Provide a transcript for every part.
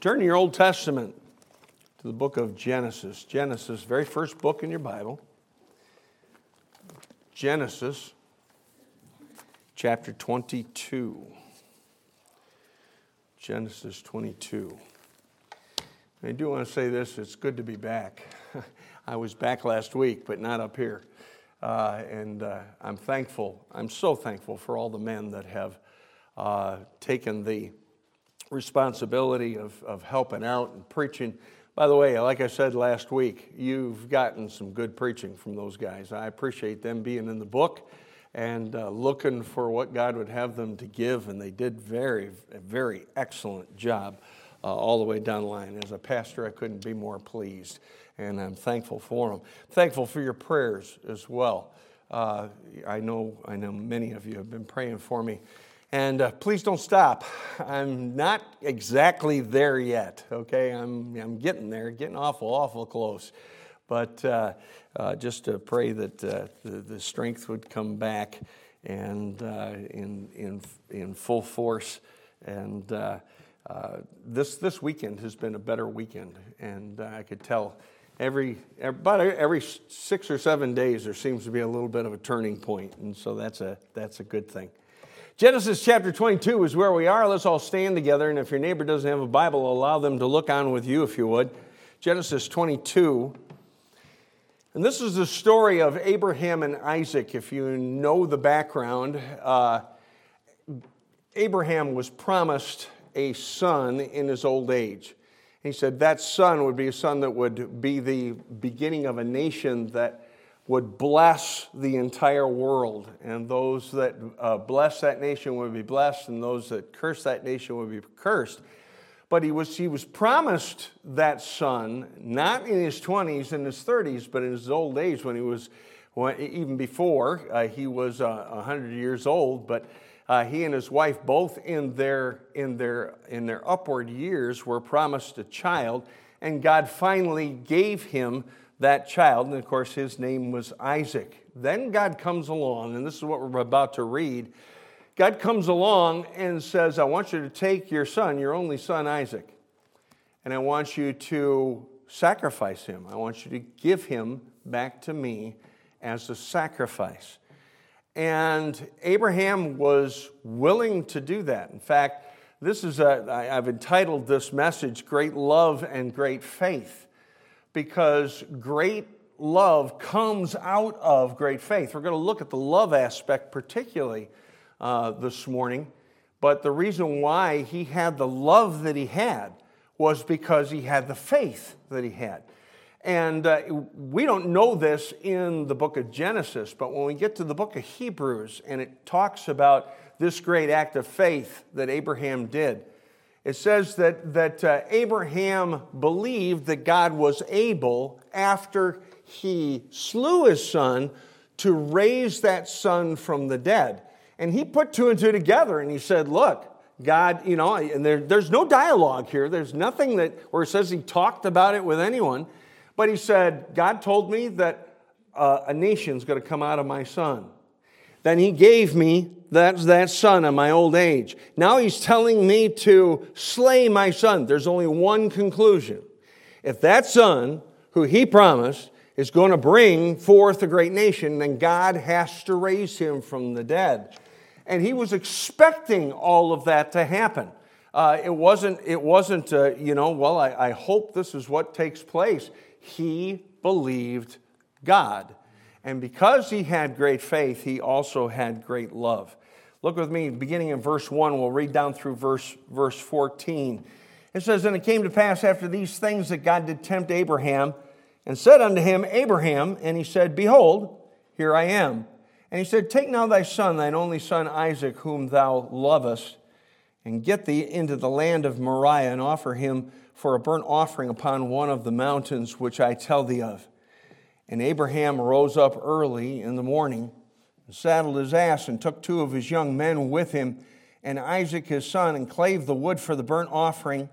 Turn to your Old Testament to the book of Genesis. Genesis, very first book in your Bible. Genesis chapter 22. Genesis 22. I do want to say this it's good to be back. I was back last week, but not up here. Uh, and uh, I'm thankful, I'm so thankful for all the men that have uh, taken the responsibility of, of helping out and preaching. By the way, like I said last week, you've gotten some good preaching from those guys. I appreciate them being in the book and uh, looking for what God would have them to give, and they did very, very excellent job uh, all the way down the line. As a pastor, I couldn't be more pleased, and I'm thankful for them. Thankful for your prayers as well. Uh, I know, I know many of you have been praying for me. And uh, please don't stop. I'm not exactly there yet, okay? I'm, I'm getting there, getting awful, awful close. But uh, uh, just to pray that uh, the, the, strength would come back and uh, in, in, in full force. And uh, this, this weekend has been a better weekend. And I could tell every, about every six or seven days there seems to be a little bit of a turning point. And so that's a, that's a good thing. Genesis chapter 22 is where we are. Let's all stand together. And if your neighbor doesn't have a Bible, allow them to look on with you, if you would. Genesis 22. And this is the story of Abraham and Isaac. If you know the background, uh, Abraham was promised a son in his old age. He said that son would be a son that would be the beginning of a nation that would bless the entire world, and those that uh, bless that nation would be blessed, and those that curse that nation would be cursed. But he was, he was promised that son, not in his 20s and his 30s, but in his old age when he was, even before, uh, he was uh, 100 years old. But uh, he and his wife, both in their, in, their, in their upward years, were promised a child, and God finally gave him that child, and of course his name was Isaac. Then God comes along, and this is what we're about to read. God comes along and says, I want you to take your son, your only son, Isaac, and I want you to sacrifice him. I want you to give him back to me as a sacrifice. And Abraham was willing to do that. In fact, this is a, I've entitled this message, Great Love and Great Faith because great love comes out of great faith. We're going to look at the love aspect particularly uh, this morning, but the reason why he had the love that he had was because he had the faith that he had. And uh, we don't know this in the book of Genesis, but when we get to the book of Hebrews and it talks about this great act of faith that Abraham did, it says that, that uh, Abraham believed that God was able, after he slew his son, to raise that son from the dead. And he put two and two together and he said, Look, God, you know, and there, there's no dialogue here. There's nothing that where it says he talked about it with anyone. But he said, God told me that uh, a nation's going to come out of my son. Then he gave me that, that son in my old age. Now he's telling me to slay my son. There's only one conclusion. If that son, who he promised, is going to bring forth a great nation, then God has to raise him from the dead. And he was expecting all of that to happen. Uh, it wasn't, it wasn't uh, you know, well, I, I hope this is what takes place. He believed God. And because he had great faith, he also had great love. Look with me, beginning in verse 1, we'll read down through verse, verse 14. It says, And it came to pass after these things that God did tempt Abraham, and said unto him, Abraham, and he said, Behold, here I am. And he said, Take now thy son, thine only son Isaac, whom thou lovest, and get thee into the land of Moriah, and offer him for a burnt offering upon one of the mountains which I tell thee of. And Abraham rose up early in the morning, saddled his ass, and took two of his young men with him, and Isaac his son, and clave the wood for the burnt offering,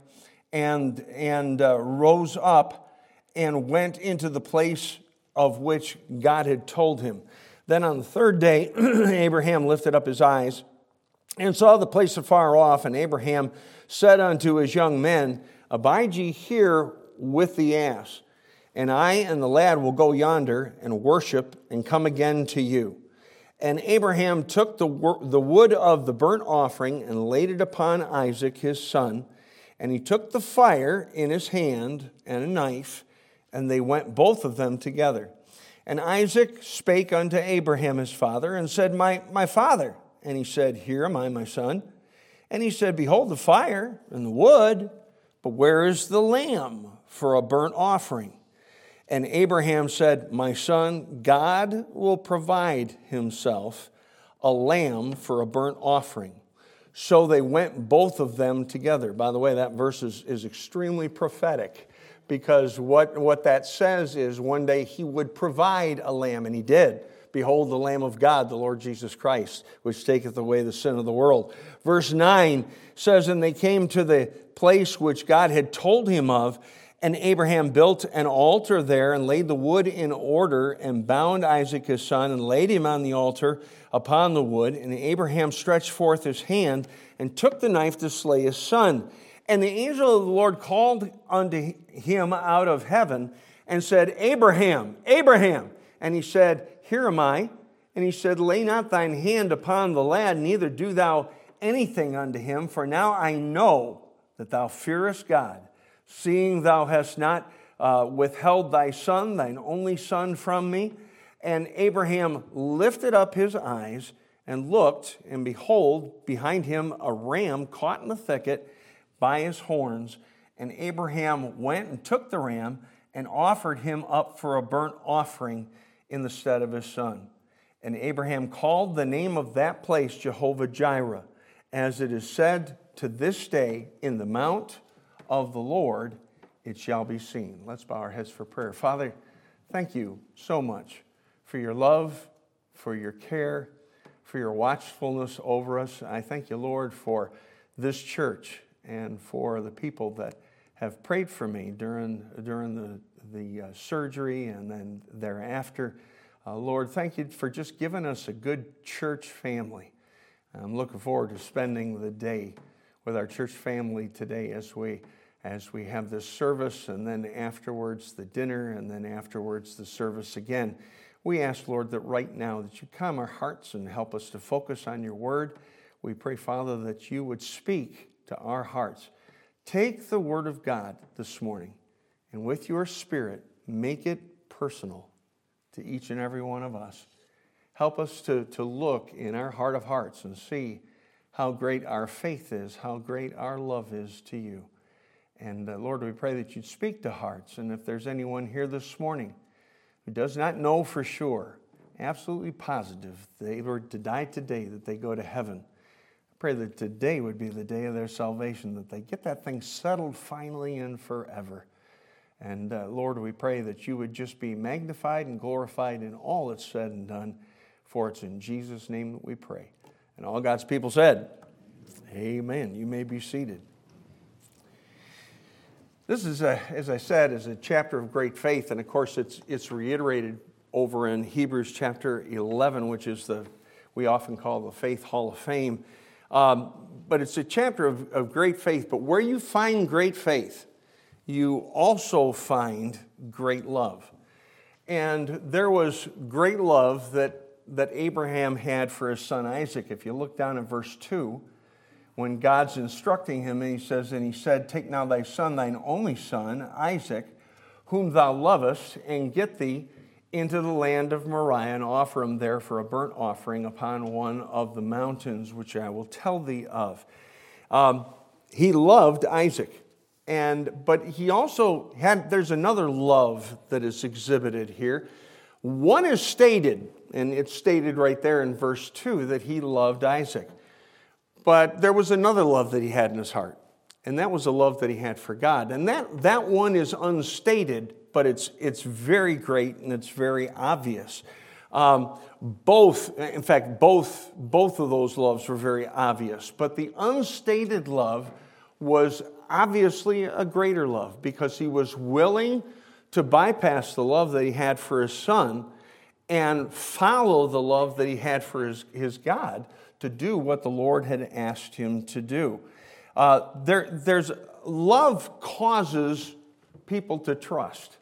and, and uh, rose up and went into the place of which God had told him. Then on the third day, Abraham lifted up his eyes and saw the place afar off, and Abraham said unto his young men, Abide ye here with the ass, and I and the lad will go yonder and worship and come again to you. And Abraham took the, the wood of the burnt offering and laid it upon Isaac his son. And he took the fire in his hand and a knife, and they went both of them together. And Isaac spake unto Abraham his father and said, My, my father. And he said, Here am I, my son. And he said, Behold the fire and the wood, but where is the lamb for a burnt offering? And Abraham said, My son, God will provide himself a lamb for a burnt offering. So they went both of them together. By the way, that verse is, is extremely prophetic because what, what that says is one day he would provide a lamb, and he did. Behold, the Lamb of God, the Lord Jesus Christ, which taketh away the sin of the world. Verse 9 says, And they came to the place which God had told him of, and Abraham built an altar there and laid the wood in order and bound Isaac his son and laid him on the altar upon the wood. And Abraham stretched forth his hand and took the knife to slay his son. And the angel of the Lord called unto him out of heaven and said, Abraham, Abraham. And he said, Here am I. And he said, Lay not thine hand upon the lad, neither do thou anything unto him, for now I know that thou fearest God, seeing thou hast not uh, withheld thy son, thine only son, from me. And Abraham lifted up his eyes and looked, and behold, behind him a ram caught in the thicket by his horns. And Abraham went and took the ram and offered him up for a burnt offering in the stead of his son. And Abraham called the name of that place Jehovah Jireh, as it is said to this day, in the mount of the Lord it shall be seen. Let's bow our heads for prayer. Father, thank you so much for your love, for your care, for your watchfulness over us. I thank you, Lord, for this church and for the people that have prayed for me during, during the, the uh, surgery and then thereafter. Uh, Lord, thank you for just giving us a good church family. I'm looking forward to spending the day with our church family today as we as we have this service and then afterwards the dinner and then afterwards the service again. We ask, Lord, that right now that you calm our hearts and help us to focus on your word. We pray, Father, that you would speak to our hearts. Take the Word of God this morning and with your Spirit, make it personal to each and every one of us. Help us to, to look in our heart of hearts and see how great our faith is, how great our love is to you. And uh, Lord, we pray that you'd speak to hearts. And if there's anyone here this morning who does not know for sure, absolutely positive, they were to die today, that they go to heaven I Pray that today would be the day of their salvation, that they get that thing settled finally and forever. And uh, Lord, we pray that you would just be magnified and glorified in all that's said and done, for it's in Jesus' name that we pray. And all God's people said, Amen. You may be seated. This is, a, as I said, is a chapter of great faith, and of course, it's, it's reiterated over in Hebrews chapter 11, which is the we often call the Faith Hall of Fame. Um, but it's a chapter of, of great faith. But where you find great faith, you also find great love. And there was great love that, that Abraham had for his son Isaac. If you look down at verse 2, when God's instructing him, and he says, And he said, Take now thy son, thine only son, Isaac, whom thou lovest, and get thee into the land of Moriah and offer him there for a burnt offering upon one of the mountains which I will tell thee of. Um, he loved Isaac. And, but he also had, there's another love that is exhibited here. One is stated, and it's stated right there in verse 2 that he loved Isaac. But there was another love that he had in his heart, and that was a love that he had for God. And that, that one is unstated, but it's, it's very great and it's very obvious. Um, both, in fact, both, both of those loves were very obvious, but the unstated love was obviously a greater love because he was willing to bypass the love that he had for his son and follow the love that he had for his, his God to do what the Lord had asked him to do. Uh, there, there's love causes people to trust.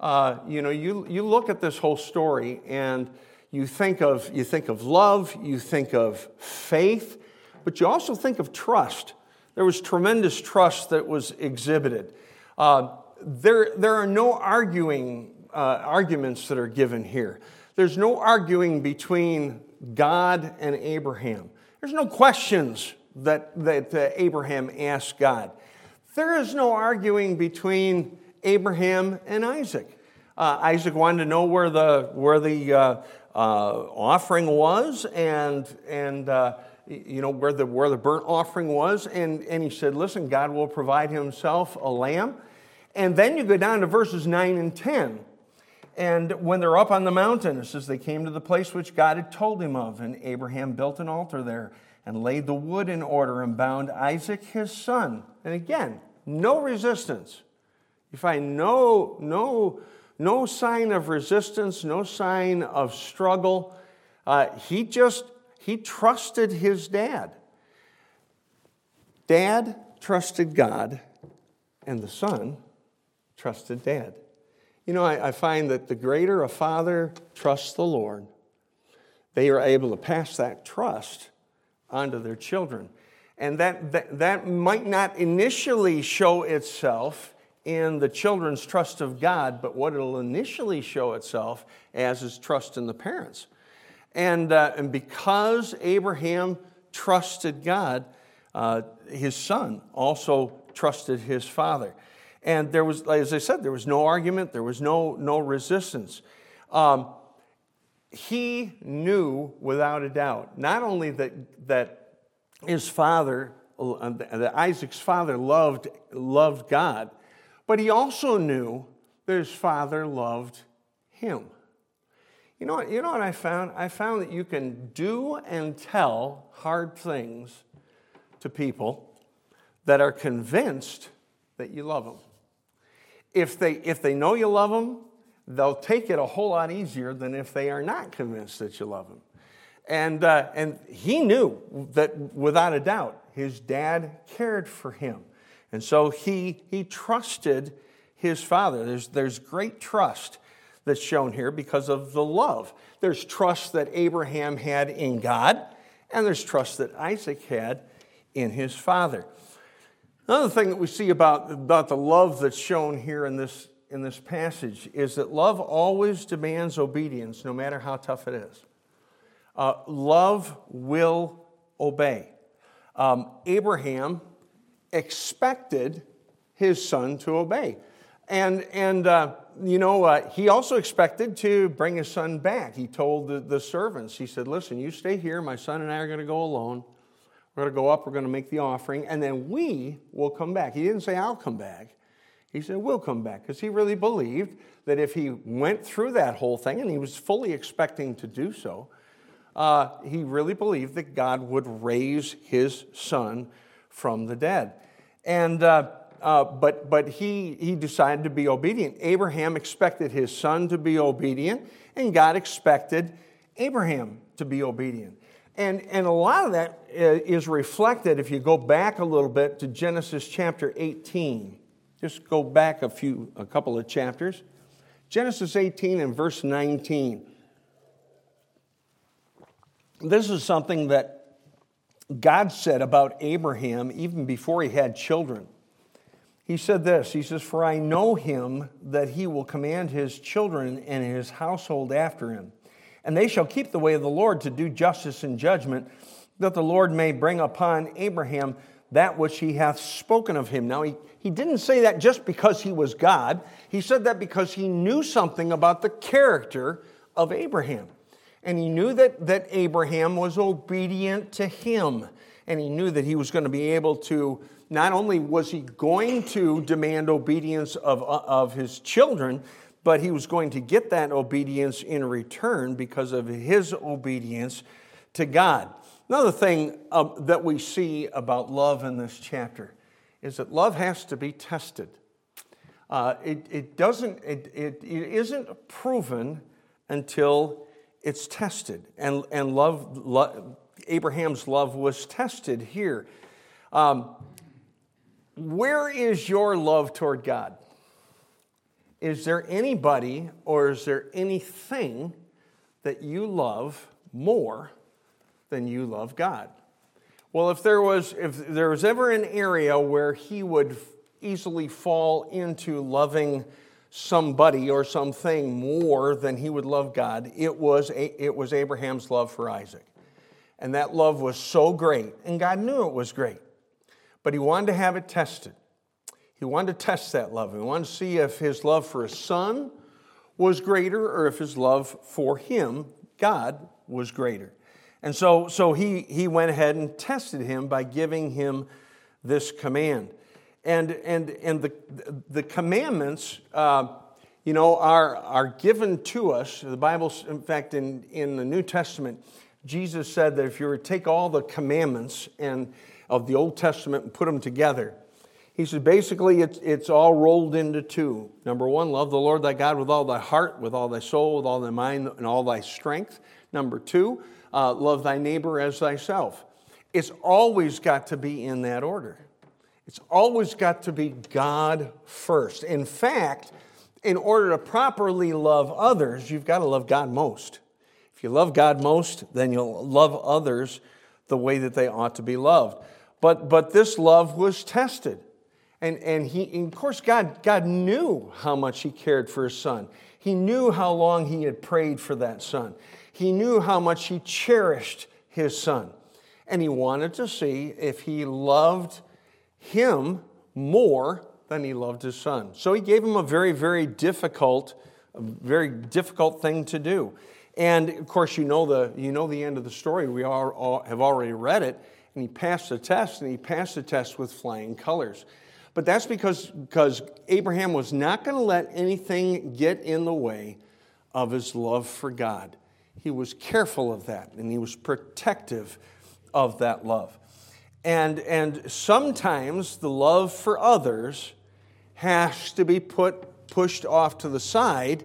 Uh, you know, you, you look at this whole story and you think of you think of love, you think of faith, but you also think of trust. There was tremendous trust that was exhibited. Uh, there, there are no arguing uh, arguments that are given here. There's no arguing between God and Abraham. There's no questions that, that uh, Abraham asked God. There is no arguing between Abraham and Isaac. Uh, Isaac wanted to know where the, where the uh, uh, offering was and, and uh, you know, where the, where the burnt offering was. And, and he said, Listen, God will provide himself a lamb. And then you go down to verses 9 and 10. And when they're up on the mountain, it says they came to the place which God had told him of. And Abraham built an altar there and laid the wood in order and bound Isaac his son. And again, no resistance. You find no, no, no sign of resistance, no sign of struggle. Uh, he just, he trusted his dad. Dad trusted God, and the son trusted dad. You know, I, I, find that the greater a father trusts the Lord, they are able to pass that trust onto their children. And that, that, that might not initially show itself in the children's trust of God, but what it'll initially show itself as is trust in the parents. And, uh, and because Abraham trusted God, uh, his son also trusted his father. And there was, as I said, there was no argument, there was no, no resistance. Um, he knew without a doubt not only that, that his father, that Isaac's father loved, loved God, but he also knew that his father loved him. You know, what, you know what I found? I found that you can do and tell hard things to people that are convinced that you love them. If they, if they know you love them, they'll take it a whole lot easier than if they are not convinced that you love them. And, uh, and he knew that without a doubt, his dad cared for him. And so he, he trusted his father. There's, there's great trust that's shown here because of the love. There's trust that Abraham had in God, and there's trust that Isaac had in his father. Another thing that we see about, about the love that's shown here in this, in this passage is that love always demands obedience, no matter how tough it is. Uh, love will obey. Um, Abraham expected his son to obey. And, and uh, you know, uh, he also expected to bring his son back. He told the, the servants, he said, Listen, you stay here. My son and I are going to go alone. We're going to go up, we're going to make the offering, and then we will come back. He didn't say, I'll come back. He said, We'll come back, because he really believed that if he went through that whole thing, and he was fully expecting to do so, uh, he really believed that God would raise his son from the dead. And, uh, uh, but but he, he decided to be obedient. Abraham expected his son to be obedient, and God expected Abraham to be obedient. And, and a lot of that uh, reflected if you go back a little bit to Genesis chapter 18. Just go back a few, a couple of chapters. Genesis 18 and verse 19. This is something that God said about Abraham even before he had children. He said this He says, For I know him that he will command his children and his household after him and they shall keep the way of the Lord to do justice and judgment, that the Lord may bring upon Abraham that which he hath spoken of him. Now, he, he didn't say that just because he was God, he said that because he knew something about the character of Abraham. And he knew that, that Abraham was obedient to him. And he knew that he was going to be able to, not only was he going to demand obedience of, of his children, but he was going to get that obedience in return because of his obedience to God. Another thing um, that we see about love in this chapter is that love has to be tested. Uh, it, it, doesn't, it, it, it isn't proven until it's tested. And, and love, love Abraham's love was tested here. Um, where is your love toward God? Is there anybody or is there anything that you love more than you love God? Well, if there was if there was ever an area where he would easily fall into loving somebody or something more than he would love God, it was, it was Abraham's love for Isaac. And that love was so great, and God knew it was great, but he wanted to have it tested. He wanted to test that love. He wanted to see if his love for his son was greater or if his love for him, God, was greater. And so, so he, he went ahead and tested him by giving him this command. And, and, and the, the commandments, uh, you know, are, are given to us. The Bible, in fact, in, in the New Testament, Jesus said that if you were to take all the commandments and, of the Old Testament and put them together, he said basically it's, it's all rolled into two. Number one, love the Lord thy God with all thy heart, with all thy soul, with all thy mind, and all thy strength. Number two, uh, love thy neighbor as thyself. It's always got to be in that order. It's always got to be God first. In fact, in order to properly love others, you've got to love God most. If you love God most, then you'll love others the way that they ought to be loved. But, but this love was tested. And, and, he, and of course, God, God knew how much he cared for his son. He knew how long he had prayed for that son. He knew how much he cherished his son. And he wanted to see if he loved him more than he loved his son. So he gave him a very, very difficult, very difficult thing to do. And of course, you know the, you know the end of the story. We all, all have already read it. And he passed the test, and he passed the test with flying colors. But that's because, because Abraham was not going to let anything get in the way of his love for God. He was careful of that, and he was protective of that love. And, and sometimes the love for others has to be put, pushed off to the side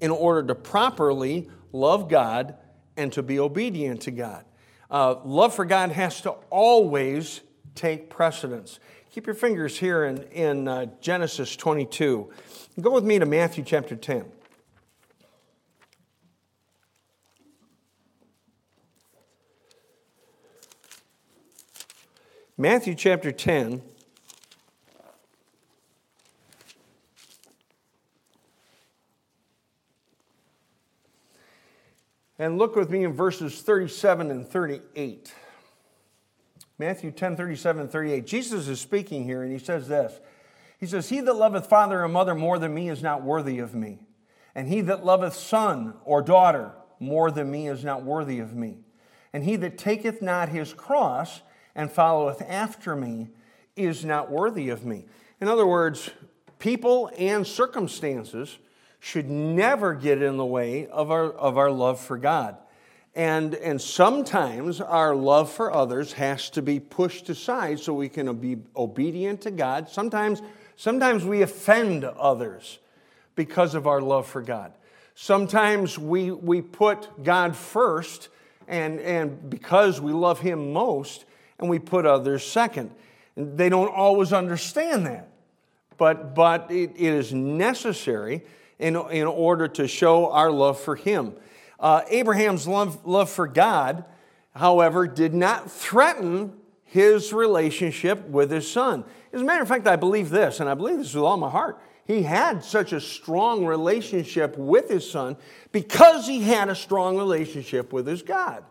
in order to properly love God and to be obedient to God. Uh, love for God has to always take precedence. Keep your fingers here in, in uh, Genesis 22. Go with me to Matthew chapter 10. Matthew chapter 10. And look with me in verses 37 and 38. Matthew 10 37 38. Jesus is speaking here, and he says this He says, He that loveth father or mother more than me is not worthy of me. And he that loveth son or daughter more than me is not worthy of me. And he that taketh not his cross and followeth after me is not worthy of me. In other words, people and circumstances should never get in the way of our, of our love for God. And, and sometimes our love for others has to be pushed aside so we can be obedient to God. Sometimes, sometimes we offend others because of our love for God. Sometimes we, we put God first, and, and because we love Him most, and we put others second. And they don't always understand that, but, but it, it is necessary in, in order to show our love for Him. Uh, Abraham's love, love for God, however, did not threaten his relationship with his son. As a matter of fact, I believe this, and I believe this with all my heart. He had such a strong relationship with his son because he had a strong relationship with his God.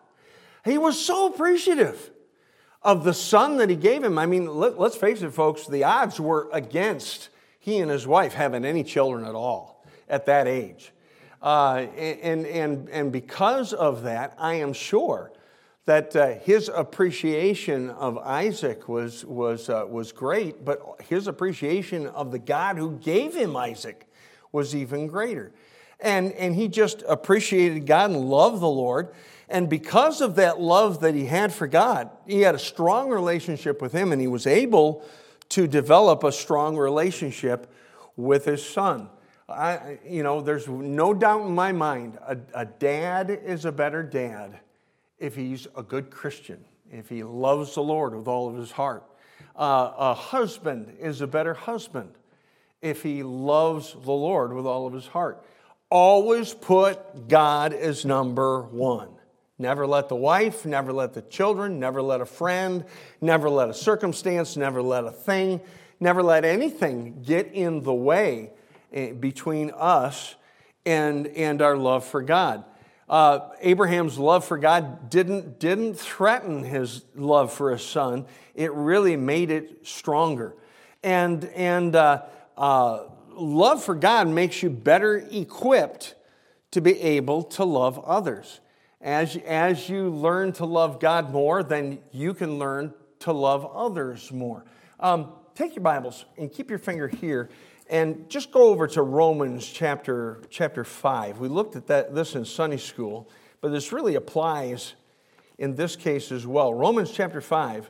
He was so appreciative of the son that he gave him. I mean, let, us face it, folks, the odds were against he and his wife having any children at all at that age. Uh, and, and, and because of that, I am sure that uh, his appreciation of Isaac was, was, uh, was great, but his appreciation of the God who gave him Isaac was even greater. And, and he just appreciated God and loved the Lord. And because of that love that he had for God, he had a strong relationship with him and he was able to develop a strong relationship with his son. I, you know, there's no doubt in my mind a, a dad is a better dad if he's a good Christian, if he loves the Lord with all of his heart. Uh, a husband is a better husband if he loves the Lord with all of his heart. Always put God as number one. Never let the wife, never let the children, never let a friend, never let a circumstance, never let a thing, never let anything get in the way between us and, and our love for God. Uh, Abraham's love for God didn't, didn't threaten his love for his son, it really made it stronger. And, and uh, uh, love for God makes you better equipped to be able to love others. As, as you learn to love God more, then you can learn to love others more. Um, take your Bibles and keep your finger here and just go over to Romans chapter, chapter 5. We looked at that, this in Sunday school, but this really applies in this case as well. Romans chapter 5.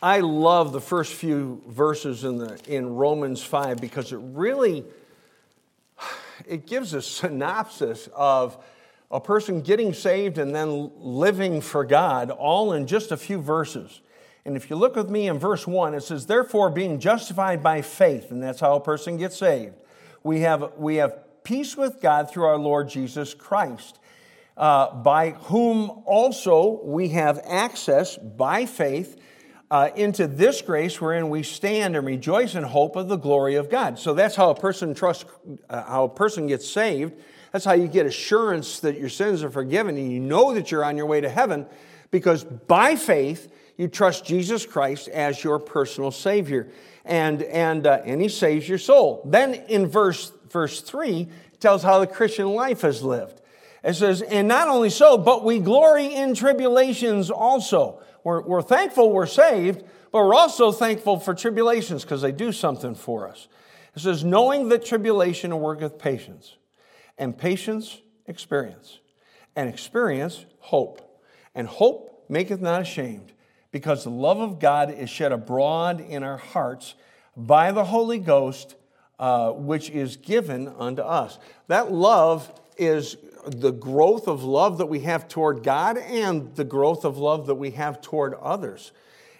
I love the first few verses in, the, in Romans 5 because it really it gives a synopsis of a person getting saved and then living for God all in just a few verses. And if you look with me in verse 1, it says, Therefore, being justified by faith, and that's how a person gets saved, we have, we have peace with God through our Lord Jesus Christ, uh, by whom also we have access by faith uh, into this grace wherein we stand and rejoice in hope of the glory of God. So that's how a person trusts, uh, how a person gets saved. That's how you get assurance that your sins are forgiven and you know that you're on your way to heaven because by faith you trust Jesus Christ as your personal Savior. And, and, uh, and He saves your soul. Then in verse, verse 3, it tells how the Christian life is lived. It says, And not only so, but we glory in tribulations also we're, we're thankful we're saved, but we're also thankful for tribulations because they do something for us. It says, knowing that tribulation worketh patience, and patience, experience, and experience, hope. And hope maketh not ashamed, because the love of God is shed abroad in our hearts by the Holy Ghost, uh, which is given unto us. That love is the growth of love that we have toward God and the growth of love that we have toward others.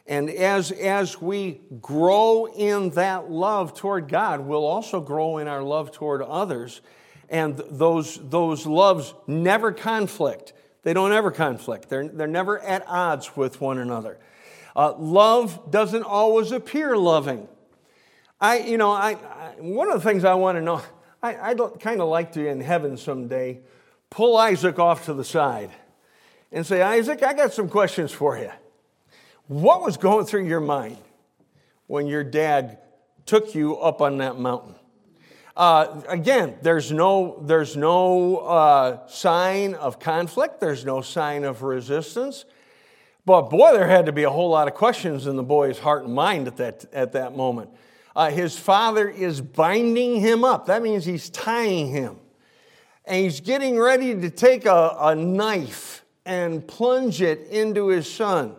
And as, as we grow in that love toward God, we'll also grow in our love toward others. And those, those loves never conflict. They don't ever conflict, they're, they're never at odds with one another. Uh, love doesn't always appear loving. I, you know, I, I one of the things I want to know, I, I'd kind of like to in heaven someday pull Isaac off to the side and say, Isaac, I got some questions for you. What was going through your mind when your dad took you up on that mountain? Uh, again, there's no, there's no uh, sign of conflict, there's no sign of resistance. But boy, there had to be a whole lot of questions in the boy's heart and mind at that, at that moment. Uh, his father is binding him up. That means he's tying him and he's getting ready to take a, a knife and plunge it into his son.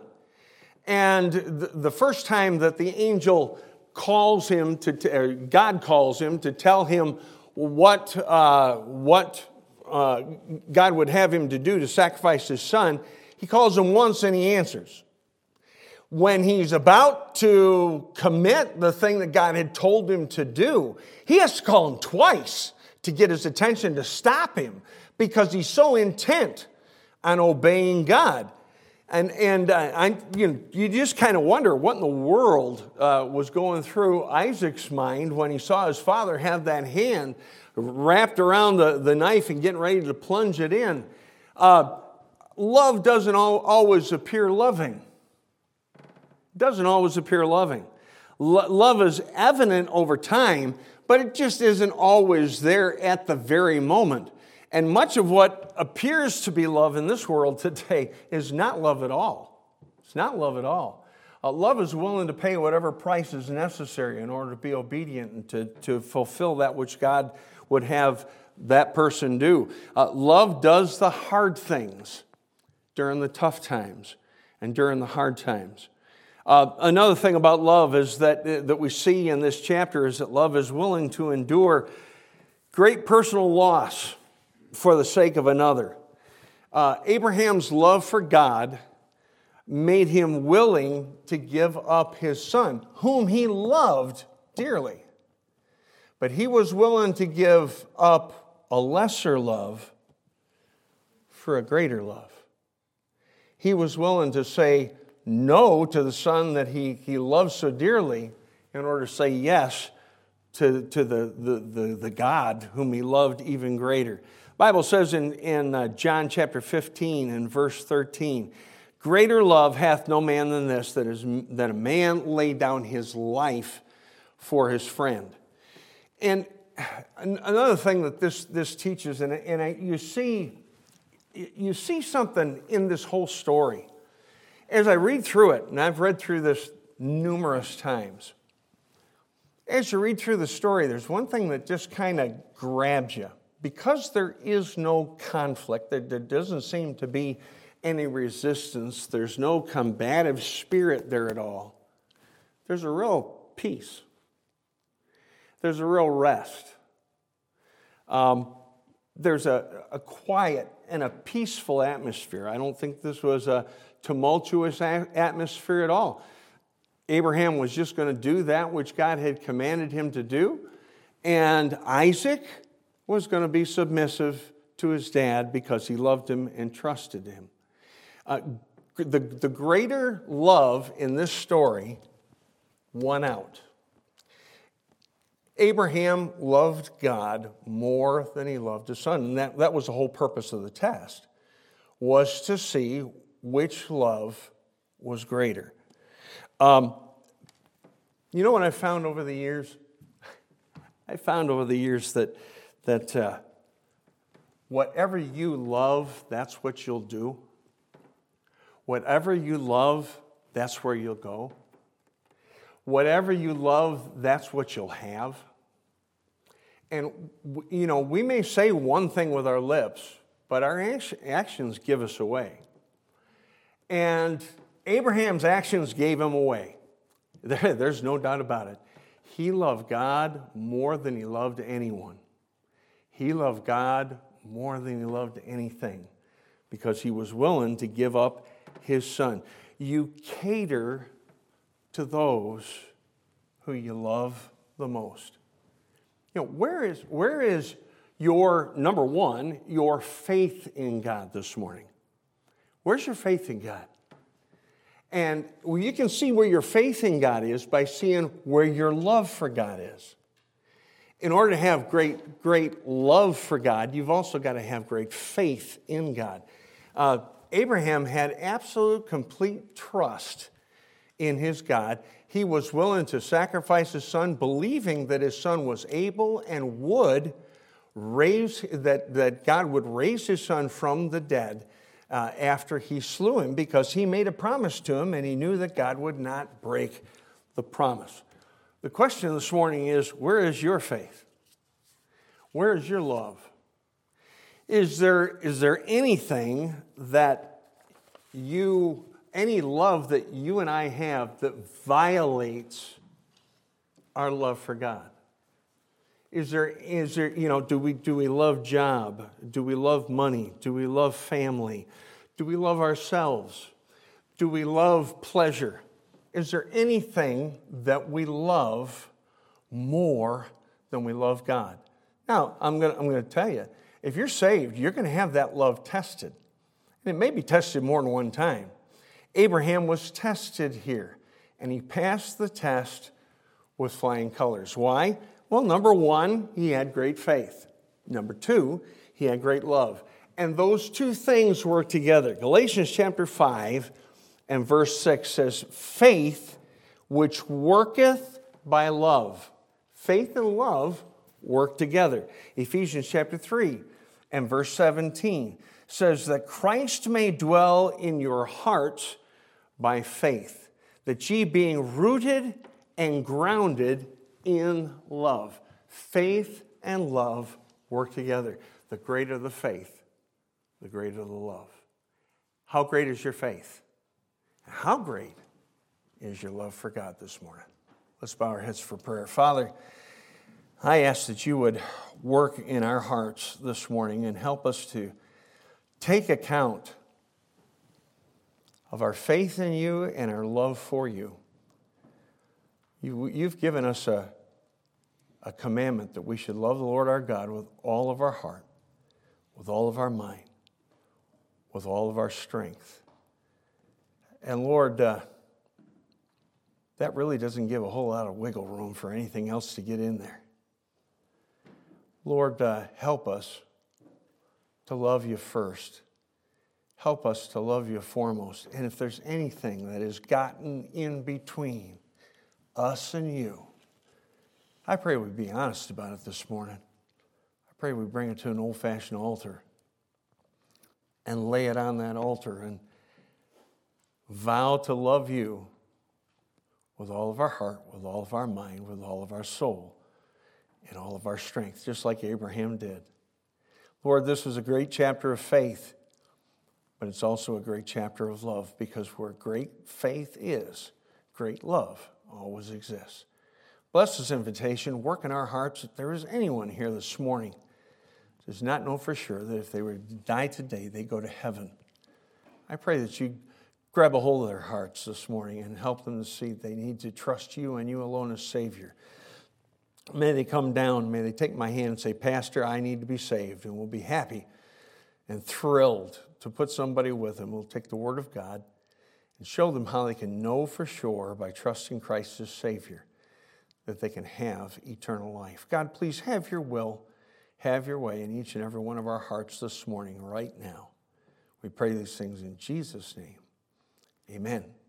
And the, the first time that the angel calls him to, God calls him to tell him what, uh, what uh, God would have him to do to sacrifice his son, he calls him once and he answers. When he's about to commit the thing that God had told him to do, he has to call him twice to get his attention to stop him because he's so intent on obeying God. And, and uh, I, you, know, you just kind of wonder what in the world uh, was going through Isaac's mind when he saw his father have that hand wrapped around the, the knife and getting ready to plunge it in. Uh, love doesn't al- always appear loving. Doesn't always appear loving. Lo- love is evident over time, but it just isn't always there at the very moment. And much of what appears to be love in this world today is not love at all. It's not love at all. Uh, love is willing to pay whatever price is necessary in order to be obedient and to, to fulfill that which God would have that person do. Uh, love does the hard things during the tough times and during the hard times. Uh, another thing about love is that, uh, that we see in this chapter is that love is willing to endure great personal loss for the sake of another. Uh, Abraham's love for God made him willing to give up his son, whom he loved dearly. But he was willing to give up a lesser love for a greater love. He was willing to say no to the son that he, he loved so dearly in order to say yes to, to the, the, the, the God whom he loved even greater. Bible says in, in uh, John chapter 15 and verse 13, Greater love hath no man than this, that, is, that a man lay down his life for his friend. And another thing that this, this teaches, and, and I, you, see, you see something in this whole story. As I read through it, and I've read through this numerous times, as you read through the story, there's one thing that just kind of grabs you. Because there is no conflict, there, there doesn't seem to be any resistance, there's no combative spirit there at all. There's a real peace, there's a real rest. Um, there's a, a quiet and a peaceful atmosphere. I don't think this was a tumultuous atmosphere at all. Abraham was just going to do that which God had commanded him to do. And Isaac was going to be submissive to his dad because he loved him and trusted him. Uh, the, the greater love in this story won out. Abraham loved God more than he loved his son. And that, that was the whole purpose of the test, was to see which love was greater. Um, you know what I found over the years? I found over the years that, that uh, whatever you love, that's what you'll do. Whatever you love, that's where you'll go. Whatever you love, that's what you'll have. And, you know, we may say one thing with our lips, but our actions give us away. And Abraham's actions gave him away. There, there's no doubt about it. He loved God more than he loved anyone. He loved God more than he loved anything because he was willing to give up his son. You cater to those who you love the most. You know, where is, where is your, number one, your faith in God this morning? Where's your faith in God? And you can see where your faith in God is by seeing where your love for God is. In order to have great, great love for God, you've also got to have great faith in God. Uh, Abraham had absolute, complete trust in his God. He was willing to sacrifice his son, believing that his son was able and would raise, that, that God would raise his son from the dead uh, after he slew him because he made a promise to him and he knew that God would not break the promise. The question this morning is where is your faith? Where is your love? Is there, is there anything that you, any love that you and I have that violates our love for God? Is there, is there, you know, do we, do we love job? Do we love money? Do we love family? Do we love ourselves? Do we love pleasure? Is there anything that we love more than we love God? Now, I'm going I'm to tell you, if you're saved, you're going to have that love tested. And it may be tested more than one time. Abraham was tested here, and he passed the test with flying colors. Why? Well, number one, he had great faith. Number two, he had great love. And those two things work together. Galatians chapter 5 and verse 6 says, Faith which worketh by love. Faith and love work together. Ephesians chapter 3 and verse 17 says that Christ may dwell in your hearts by faith, that ye being rooted and grounded in love. Faith and love work together. The greater the faith, the greater the love. How great is your faith? How great is your love for God this morning? Let's bow our heads for prayer. Father, I ask that you would work in our hearts this morning and help us to take account of our faith in you and our love for you. you you've given us a, a commandment that we should love the Lord our God with all of our heart, with all of our mind, with all of our strength. And Lord, uh, that really doesn't give a whole lot of wiggle room for anything else to get in there. Lord, uh, help us to love you first. Help us to love you foremost. And if there's anything that has gotten in between us and you, I pray we be honest about it this morning. I pray we bring it to an old fashioned altar and lay it on that altar and vow to love you with all of our heart, with all of our mind, with all of our soul and all of our strength, just like Abraham did. Lord, this was a great chapter of faith, but it's also a great chapter of love because where great faith is, great love always exists. Bless this invitation. Work in our hearts. If there is anyone here this morning does not know for sure that if they were to die today, they go to heaven, I pray that you grab a hold of their hearts this morning and help them to see they need to trust you and you alone as Savior. May they come down, may they take my hand and say, Pastor, I need to be saved. And we'll be happy and thrilled to put somebody with them. We'll take the Word of God and show them how they can know for sure by trusting Christ as Savior that they can have eternal life. God, please have your will, have your way in each and every one of our hearts this morning, right now. We pray these things in Jesus' name. Amen.